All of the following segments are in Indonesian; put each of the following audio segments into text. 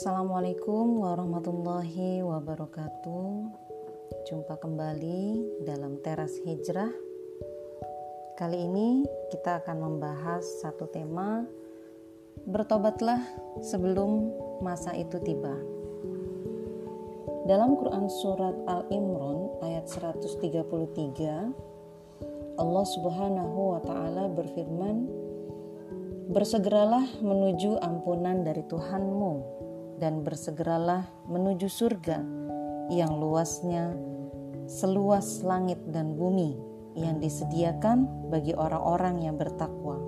Assalamualaikum warahmatullahi wabarakatuh. Jumpa kembali dalam teras hijrah. Kali ini kita akan membahas satu tema Bertobatlah sebelum masa itu tiba. Dalam Quran surat Al-Imran ayat 133 Allah Subhanahu wa taala berfirman Bersegeralah menuju ampunan dari Tuhanmu dan bersegeralah menuju surga yang luasnya seluas langit dan bumi yang disediakan bagi orang-orang yang bertakwa.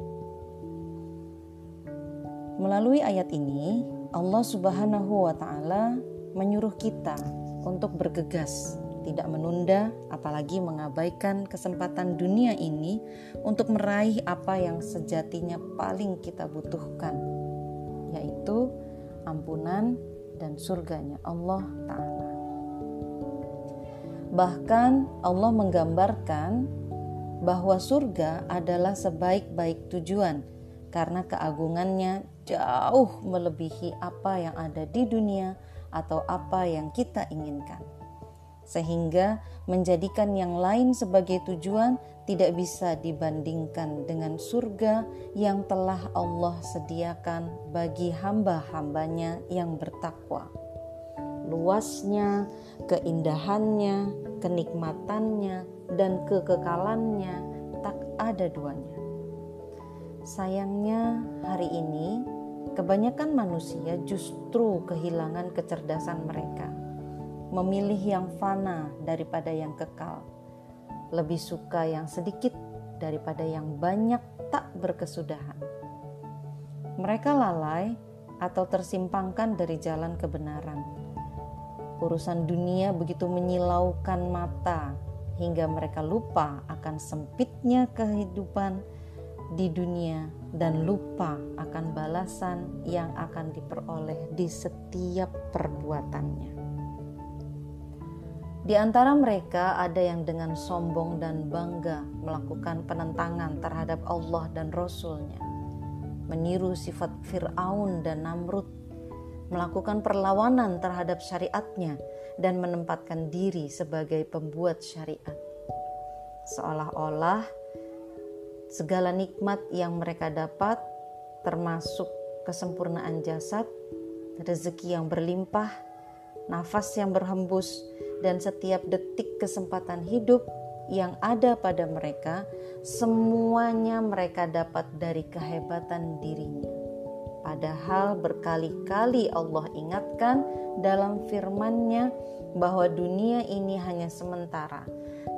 Melalui ayat ini, Allah Subhanahu wa taala menyuruh kita untuk bergegas, tidak menunda apalagi mengabaikan kesempatan dunia ini untuk meraih apa yang sejatinya paling kita butuhkan, yaitu ampunan dan surganya Allah Ta'ala. Bahkan Allah menggambarkan bahwa surga adalah sebaik-baik tujuan karena keagungannya jauh melebihi apa yang ada di dunia atau apa yang kita inginkan. Sehingga menjadikan yang lain sebagai tujuan tidak bisa dibandingkan dengan surga yang telah Allah sediakan bagi hamba-hambanya yang bertakwa. Luasnya, keindahannya, kenikmatannya, dan kekekalannya tak ada duanya. Sayangnya, hari ini kebanyakan manusia justru kehilangan kecerdasan mereka, memilih yang fana daripada yang kekal lebih suka yang sedikit daripada yang banyak tak berkesudahan. Mereka lalai atau tersimpangkan dari jalan kebenaran. Urusan dunia begitu menyilaukan mata hingga mereka lupa akan sempitnya kehidupan di dunia dan lupa akan balasan yang akan diperoleh di setiap perbuatannya. Di antara mereka ada yang dengan sombong dan bangga melakukan penentangan terhadap Allah dan Rasul-Nya, meniru sifat Fir'aun dan Namrud, melakukan perlawanan terhadap syariatnya dan menempatkan diri sebagai pembuat syariat. Seolah-olah segala nikmat yang mereka dapat termasuk kesempurnaan jasad, rezeki yang berlimpah, nafas yang berhembus, dan setiap detik kesempatan hidup yang ada pada mereka, semuanya mereka dapat dari kehebatan dirinya. Padahal berkali-kali Allah ingatkan dalam firman-Nya bahwa dunia ini hanya sementara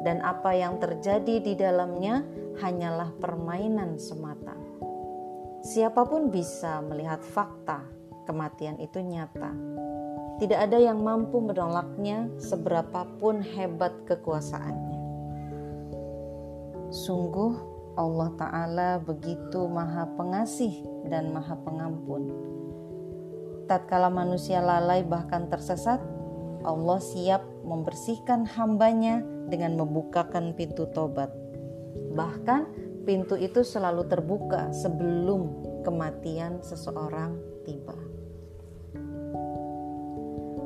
dan apa yang terjadi di dalamnya hanyalah permainan semata. Siapa pun bisa melihat fakta kematian itu nyata tidak ada yang mampu menolaknya seberapapun hebat kekuasaannya. Sungguh Allah Ta'ala begitu maha pengasih dan maha pengampun. Tatkala manusia lalai bahkan tersesat, Allah siap membersihkan hambanya dengan membukakan pintu tobat. Bahkan pintu itu selalu terbuka sebelum kematian seseorang tiba.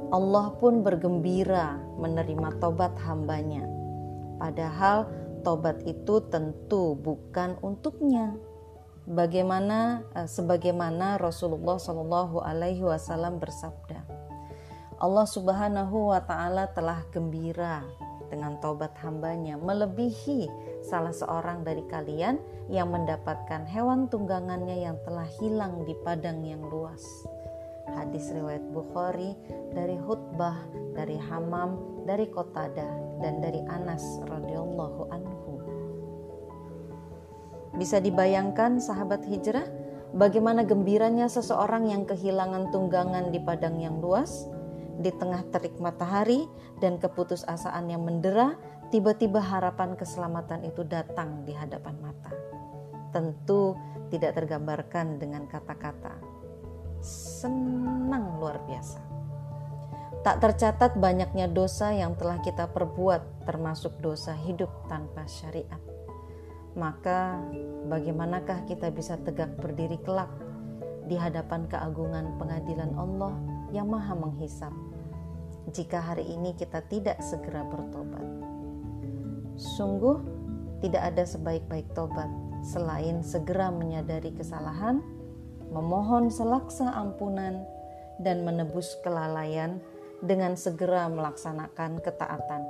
Allah pun bergembira menerima tobat hambanya. Padahal tobat itu tentu bukan untuknya. Bagaimana eh, sebagaimana Rasulullah Shallallahu Alaihi Wasallam bersabda, Allah Subhanahu Wa Taala telah gembira dengan tobat hambanya melebihi salah seorang dari kalian yang mendapatkan hewan tunggangannya yang telah hilang di padang yang luas hadis riwayat Bukhari dari Hutbah, dari Hamam, dari Kotada, dan dari Anas radhiyallahu anhu. Bisa dibayangkan sahabat hijrah bagaimana gembiranya seseorang yang kehilangan tunggangan di padang yang luas, di tengah terik matahari dan keputusasaan yang mendera, tiba-tiba harapan keselamatan itu datang di hadapan mata. Tentu tidak tergambarkan dengan kata-kata senang luar biasa. Tak tercatat banyaknya dosa yang telah kita perbuat, termasuk dosa hidup tanpa syariat. Maka, bagaimanakah kita bisa tegak berdiri kelak di hadapan keagungan pengadilan Allah yang Maha Menghisap. Jika hari ini kita tidak segera bertobat, sungguh tidak ada sebaik-baik tobat selain segera menyadari kesalahan, memohon selaksa ampunan, dan menebus kelalaian dengan segera melaksanakan ketaatan.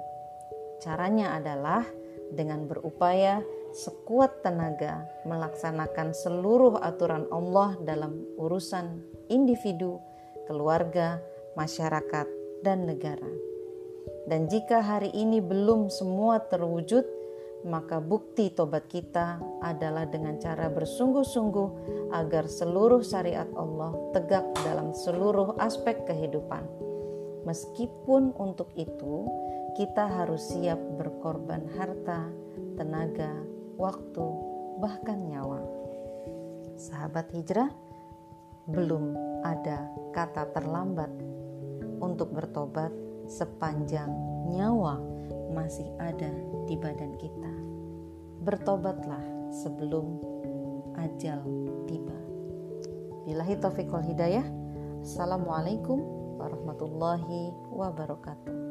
Caranya adalah dengan berupaya sekuat tenaga melaksanakan seluruh aturan Allah dalam urusan individu, keluarga, masyarakat, dan negara. Dan jika hari ini belum semua terwujud, maka bukti tobat kita adalah dengan cara bersungguh-sungguh agar seluruh syariat Allah tegak dalam seluruh aspek kehidupan. Meskipun untuk itu kita harus siap berkorban harta, tenaga, waktu, bahkan nyawa. Sahabat hijrah, belum ada kata terlambat untuk bertobat sepanjang nyawa masih ada di badan kita. Bertobatlah sebelum ajal tiba. Bilahi taufiq wal hidayah. Assalamualaikum warahmatullahi wabarakatuh.